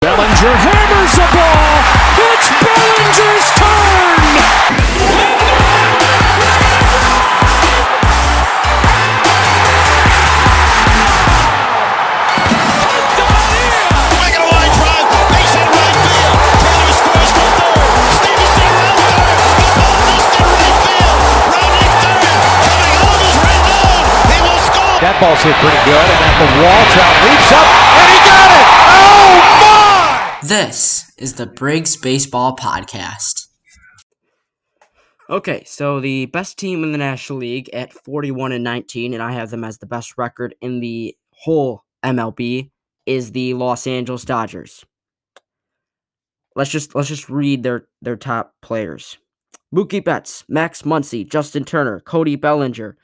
Bellinger hammers the ball. It's Bellinger's turn. That ball's hit pretty good, and at the wall, Trout leaps up, and he got it. This is the Briggs Baseball Podcast. Okay, so the best team in the National League at 41 and 19, and I have them as the best record in the whole MLB, is the Los Angeles Dodgers. Let's just let's just read their their top players. Mookie Betts, Max Muncy, Justin Turner, Cody Bellinger,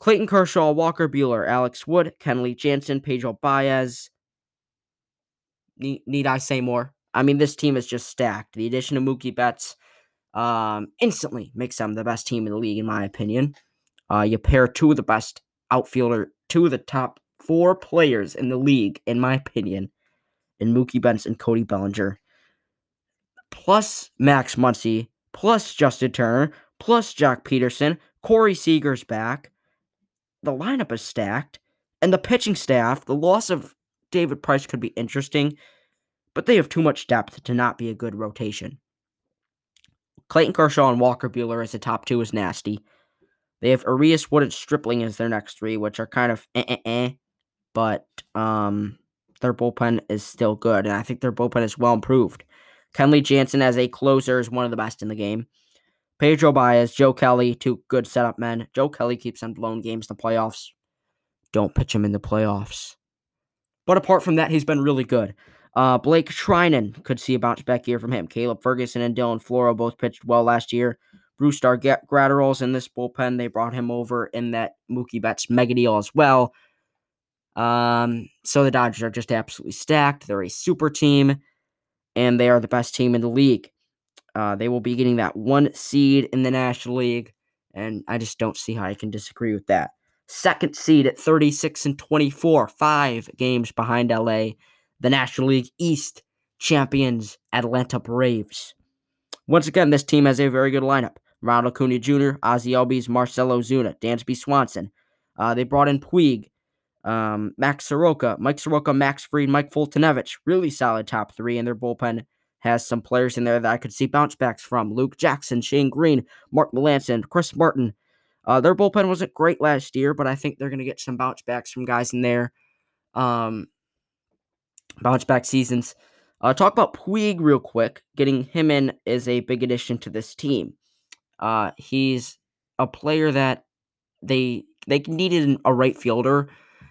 Clayton Kershaw, Walker Buehler, Alex Wood, Kenley Jansen, Pedro Baez. Need, need I say more? I mean, this team is just stacked. The addition of Mookie Betts um, instantly makes them the best team in the league, in my opinion. Uh, you pair two of the best outfielder, two of the top four players in the league, in my opinion, in Mookie Betts and Cody Bellinger, plus Max Muncy, plus Justin Turner, plus Joc Pederson, Corey Seager's back. The lineup is stacked, and the pitching staff. The loss of David Price could be interesting, but they have too much depth to not be a good rotation. Clayton Kershaw and Walker Buehler as the top two is nasty. They have Urias, Wood, and Stripling as their next three, which are kind of eh eh eh, but um, their bullpen is still good, and I think their bullpen is well improved. Kenley Jansen as a closer is one of the best in the game. Pedro Baez, Joe Kelly, two good setup men. Joe Kelly keeps on blowing games in the playoffs. Don't pitch him in the playoffs. But apart from that, he's been really good. Uh, Blake Treinen could see a bounce back year from him. Caleb Ferguson and Dylan Floro both pitched well last year. Brusdar Graterol's in this bullpen. They brought him over in that Mookie Betts mega deal as well. Um, so the Dodgers are just absolutely stacked. They're a super team, and they are the best team in the league. Uh, they will be getting that one seed in the National League, and I just don't see how I can disagree with that. Second seed at 36 and 24, five games behind LA. The National League East champions, Atlanta Braves. Once again, this team has a very good lineup. Ronald Acuna Jr., Ozzy Albies, Marcell Ozuna, Dansby Swanson. Uh, they brought in Puig, um, Max Soroka, Mike Soroka, Max Fried, Mike Foltynewicz. Really solid top three, and their bullpen has some players in there that I could see bounce backs from. Luke Jackson, Shane Greene, Mark Melancon, Chris Martin. Uh, their bullpen wasn't great last year, but I think they're going to get some bounce backs from guys in there. Um, bounce back seasons. Uh, talk about Puig real quick. Getting him in is a big addition to this team. Uh, he's a player that they they needed a right fielder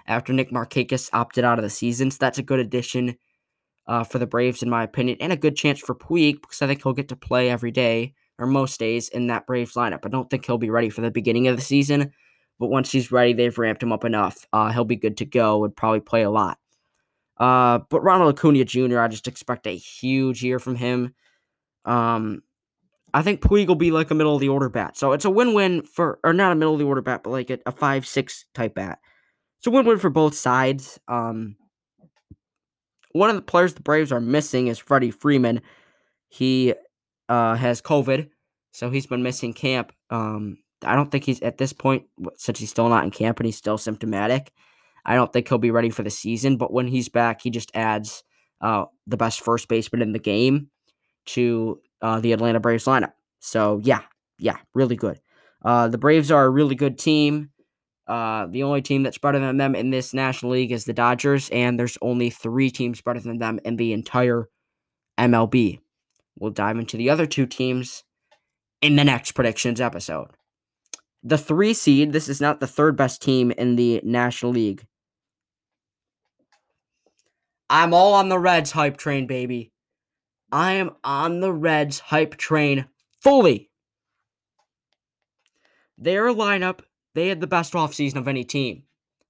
after Nick Markakis opted out of the season. So that's a good addition uh, for the Braves, in my opinion, and a good chance for Puig because I think he'll get to play every day or most days in that Braves lineup. I don't think he'll be ready for the beginning of the season, but once he's ready, they've ramped him up enough. Uh, he'll be good to go. Would probably play a lot. Uh, but Ronald Acuna Jr., I just expect a huge year from him. Um, I think Puig will be like a middle of the order bat. So it's a win win for, or not a middle of the order bat, but like a, a 5 6 type bat. It's a win win for both sides. Um, one of the players the Braves are missing is Freddie Freeman. He uh, has COVID, so he's been missing camp. Um, I don't think he's at this point, since he's still not in camp and he's still symptomatic. I don't think he'll be ready for the season, but when he's back, he just adds uh, the best first baseman in the game to uh, the Atlanta Braves lineup. So, yeah, yeah, really good. Uh, the Braves are a really good team. Uh, the only team that's better than them in this National League is the Dodgers, and there's only three teams better than them in the entire MLB. We'll dive into the other two teams in the next predictions episode. The three seed, this is not the third best team in the National League. I'm all on the Reds hype train, baby. I am on the Reds hype train fully. Their lineup, they had the best offseason of any team.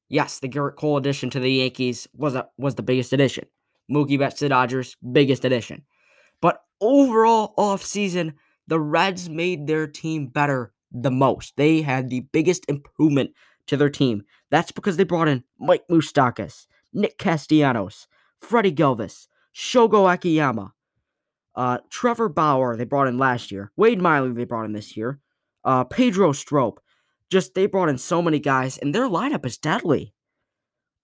Yes, the Gerrit Cole addition to the Yankees was a, was the biggest addition. Mookie Betts to the Dodgers, biggest addition. Overall offseason, the Reds made their team better the most. They had the biggest improvement to their team. That's because they brought in Mike Moustakas, Nick Castellanos, Freddy Galvis, Shogo Akiyama, uh, Trevor Bauer, they brought in last year. Wade Miley, they brought in this year. Uh, Pedro Strop. Just they brought in so many guys, and their lineup is deadly.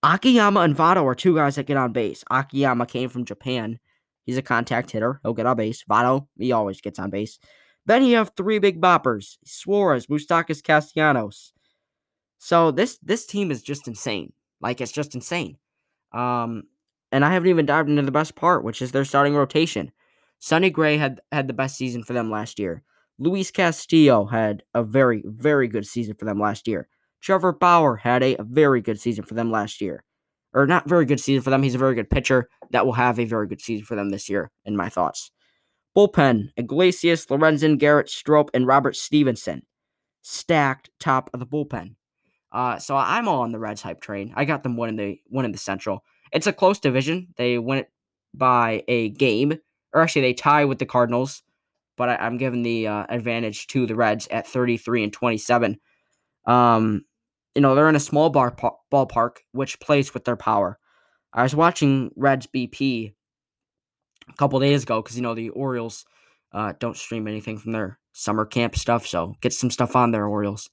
Akiyama and Votto are two guys that get on base. Akiyama came from Japan. He's a contact hitter. He'll get on base. Votto, he always gets on base. Then you have three big boppers: Suarez, Moustakas, Castellanos. So this this team is just insane. Like it's just insane. Um, and I haven't even dived into the best part, which is their starting rotation. Sonny Gray had had the best season for them last year. Luis Castillo had a very very good season for them last year. Trevor Bauer had a, a very good season for them last year. Or not very good season for them. He's a very good pitcher that will have a very good season for them this year, in my thoughts. Bullpen, Iglesias, Lorenzen, Garrett, Strop, and Robert Stephenson. Stacked top of the bullpen. Uh, so I'm all on the Reds hype train. I got them winning the winning the Central. It's a close division. They win it by a game, or actually they tie with the Cardinals, but I, am giving the uh, advantage to the Reds at 33 and 27. Um, you know they're in a small bar ballpark, which plays with their power. I was watching Reds BP a couple days ago because you know the Orioles uh, don't stream anything from their summer camp stuff, so get some stuff on there, Orioles.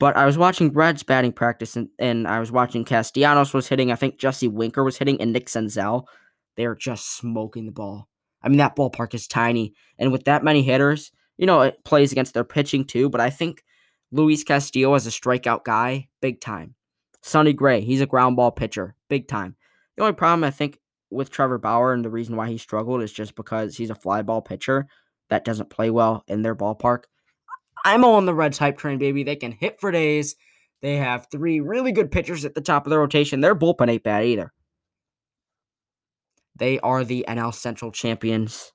But I was watching Reds batting practice, and, and I was watching Castellanos was hitting. I think Jesse Winker was hitting, and Nick Senzel. They are just smoking the ball. I mean, that ballpark is tiny, and with that many hitters, you know, it plays against their pitching too. But I think Luis Castillo as a strikeout guy, big time. Sonny Gray, he's a ground ball pitcher, big time. The only problem I think with Trevor Bauer and the reason why he struggled is just because he's a fly ball pitcher that doesn't play well in their ballpark. I'm all on the Reds hype train, baby. They can hit for days. They have three really good pitchers at the top of their rotation. Their bullpen ain't bad either. They are the NL Central champions.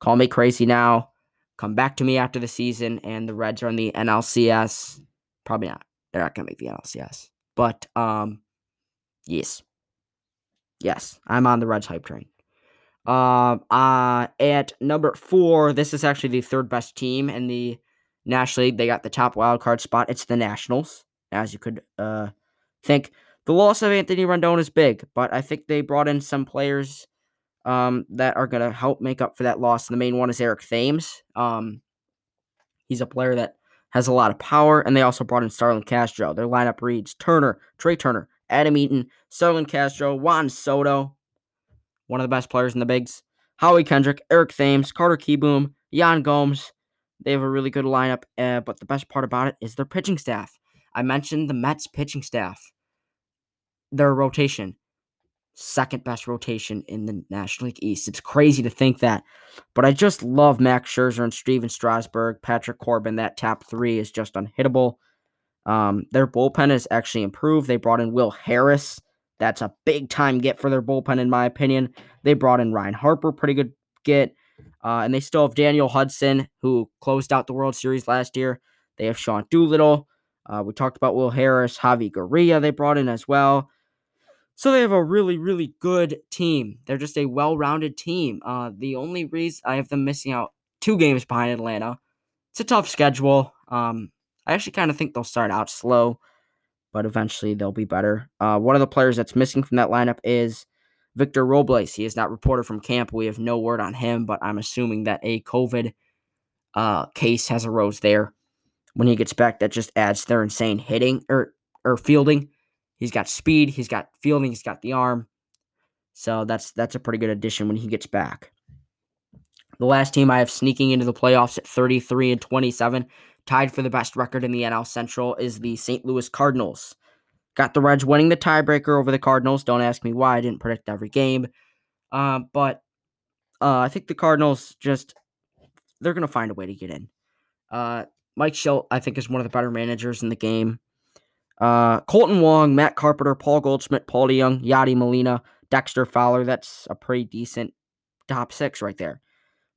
Call me crazy now. Come back to me after the season, and the Reds are in the NLCS. Probably not. They're not gonna make the NLCS. But um, yes, yes, I'm on the Reds hype train. Um, uh, at number four, this is actually the third best team in the National League, they got the top wild card spot. It's the Nationals, as you could uh, think. The loss of Anthony Rendon is big, but I think they brought in some players um, that are going to help make up for that loss. And the main one is Eric Thames. Um, he's a player that has a lot of power, and they also brought in Starlin Castro. Their lineup reads Turner, Trea Turner, Adam Eaton, Starlin Castro, Juan Soto, one of the best players in the bigs, Howie Kendrick, Eric Thames, Carter Kieboom, Yan Gomes, they have a really good lineup, uh, but the best part about it is their pitching staff. I mentioned the Mets pitching staff. Their rotation, second best rotation in the National League East. It's crazy to think that, but I just love Max Scherzer and Stephen Strasburg, Patrick Corbin. That top three is just unhittable. Um, their bullpen has actually improved. They brought in Will Harris. That's a big time get for their bullpen, in my opinion. They brought in Ryne Harper, pretty good get. Uh, and they still have Daniel Hudson, who closed out the World Series last year. They have Sean Doolittle. Uh, we talked about Will Harris, Javy Guerra, they brought in as well. So they have a really, really good team. They're just a well rounded team. Uh, the only reason I have them missing out two games behind Atlanta, it's a tough schedule. Um, I actually kind of think they'll start out slow, but eventually they'll be better. Uh, one of the players that's missing from that lineup is Victor Robles, he is not reported from camp. We have no word on him, but I'm assuming that a COVID uh, case has arose there. When he gets back, that just adds their insane hitting or or fielding. He's got speed, he's got fielding, he's got the arm. So that's that's a pretty good addition when he gets back. The last team I have sneaking into the playoffs at 33 and 27, tied for the best record in the NL Central, is the St. Louis Cardinals. Got the Reds winning the tiebreaker over the Cardinals. Don't ask me why. I didn't predict every game. Uh, but uh, I think the Cardinals just they're gonna find a way to get in. Uh, Mike Shildt, I think, is one of the better managers in the game. Uh, Kolten Wong, Matt Carpenter, Paul Goldschmidt, Paul DeJong, Yadi Molina, Dexter Fowler. That's a pretty decent top six right there.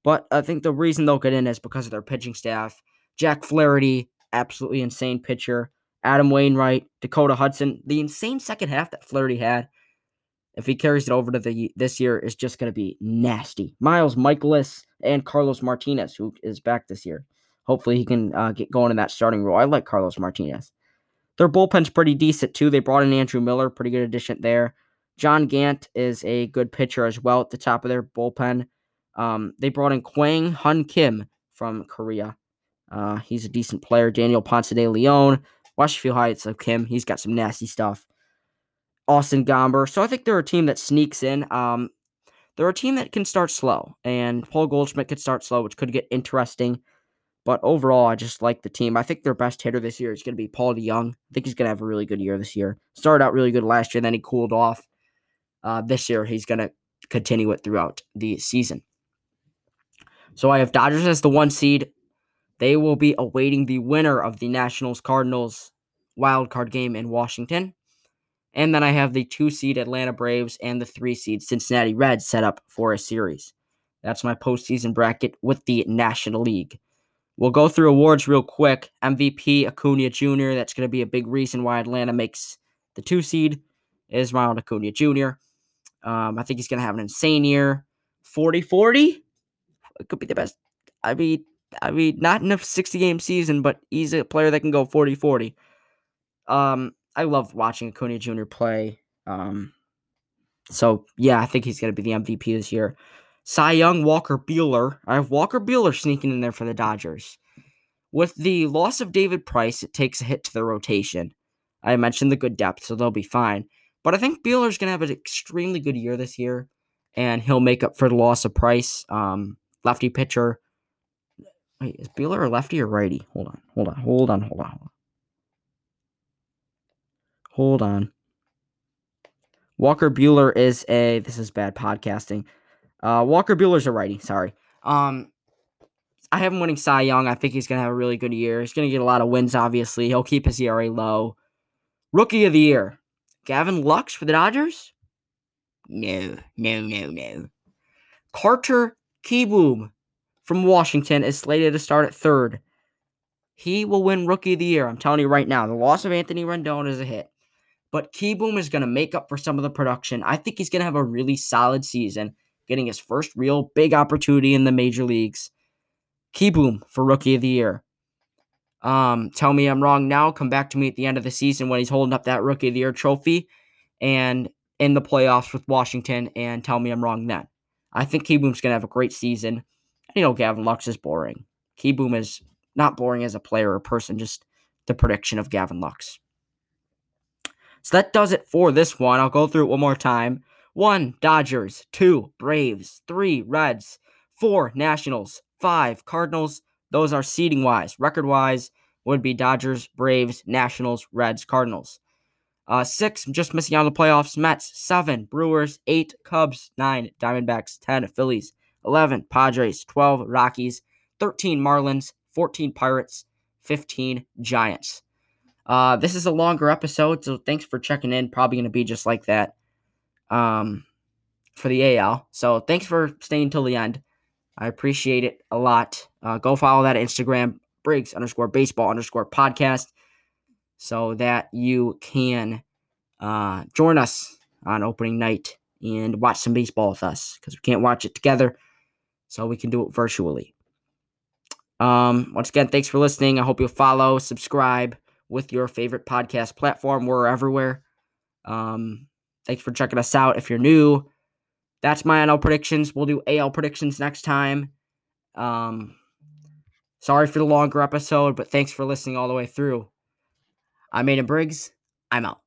But I think the reason they'll get in is because of their pitching staff. Jack Flaherty, absolutely insane pitcher. Adam Wainwright, Dakota Hudson. The insane second half that Flaherty had, if he carries it over to the this year, is just going to be nasty. Miles Mikolas and Carlos Martinez, who is back this year. Hopefully, he can uh, get going in that starting role. I like Carlos Martinez. Their bullpen's pretty decent too. They brought in Andrew Miller, pretty good addition there. John Gant is a good pitcher as well at the top of their bullpen. Um, they brought in Kwang Hyun Kim from Korea. Uh, he's a decent player. Daniel Ponce de Leon. Few highlights of Kim. He's got some nasty stuff. Austin Gomber. So I think they're a team that sneaks in. Um, they're a team that can start slow, and Paul Goldschmidt could start slow, which could get interesting. But overall, I just like the team. I think their best hitter this year is going to be Paul DeJong. I think he's going to have a really good year this year. Started out really good last year, then he cooled off. Uh, this year, he's going to continue it throughout the season. So I have Dodgers as the one seed. They will be awaiting the winner of the Nationals Cardinals wild card game in Washington. And then I have the two seed Atlanta Braves and the three seed Cincinnati Reds set up for a series. That's my postseason bracket with the National League. We'll go through awards real quick. MVP Acuna Jr. That's going to be a big reason why Atlanta makes the two seed. Is Ronald Acuna Jr. Um, I think he's going to have an insane year. 40 40? It could be the best. I mean, I mean, not in a 60 game season, but he's a player that can go 40 40. Um, I love watching Acuna Jr. play. Um, so yeah, I think he's going to be the MVP this year. Cy Young, Walker Buehler. I have Walker Buehler sneaking in there for the Dodgers. With the loss of David Price, it takes a hit to the rotation. I mentioned the good depth, so they'll be fine. But I think Buehler's going to have an extremely good year this year, and he'll make up for the loss of Price. Um, lefty pitcher. Wait, is Buehler a lefty or righty? Hold on, hold on, hold on, hold on, hold on. Hold on. Walker Buehler is a. This is bad podcasting. Uh, Walker Buehler's a righty. Sorry. Um, I have him winning Cy Young. I think he's gonna have a really good year. He's gonna get a lot of wins. Obviously, he'll keep his ERA low. Rookie of the year, Gavin Lux for the Dodgers. No, no, no, no. Carter Kieboom from Washington is slated to start at third. He will win Rookie of the Year. I'm telling you right now. The loss of Anthony Rendon is a hit. But Kieboom is going to make up for some of the production. I think he's going to have a really solid season, getting his first real big opportunity in the major leagues. Kieboom for Rookie of the Year. Um, tell me I'm wrong now. Come back to me at the end of the season when he's holding up that Rookie of the Year trophy and in the playoffs with Washington and tell me I'm wrong then. I think Kieboom's going to have a great season. You know, Gavin Lux is boring. Kieboom is not boring as a player or person, just the prediction of Gavin Lux. So that does it for this one. I'll go through it one more time. One, Dodgers. Two, Braves. Three, Reds. Four, Nationals. Five, Cardinals. Those are seeding wise. Record wise would be Dodgers, Braves, Nationals, Reds, Cardinals. Uh, six, just missing out on the playoffs. Mets. Seven, Brewers. Eight, Cubs. Nine, Diamondbacks. Ten, Phillies. 11, Padres. 12, Rockies. 13, Marlins. 14, Pirates. 15, Giants. Uh, this is a longer episode, so thanks for checking in. Probably going to be just like that um, for the AL. So thanks for staying till the end. I appreciate it a lot. Uh, go follow that Instagram, Briggs underscore baseball underscore podcast, so that you can uh, join us on opening night and watch some baseball with us because we can't watch it together, so we can do it virtually. Um, once again, thanks for listening. I hope you'll follow, subscribe with your favorite podcast platform. We're everywhere. Um, thanks for checking us out. If you're new, that's my NL predictions. We'll do AL predictions next time. Um, sorry for the longer episode, but thanks for listening all the way through. I'm Aiden Briggs. I'm out.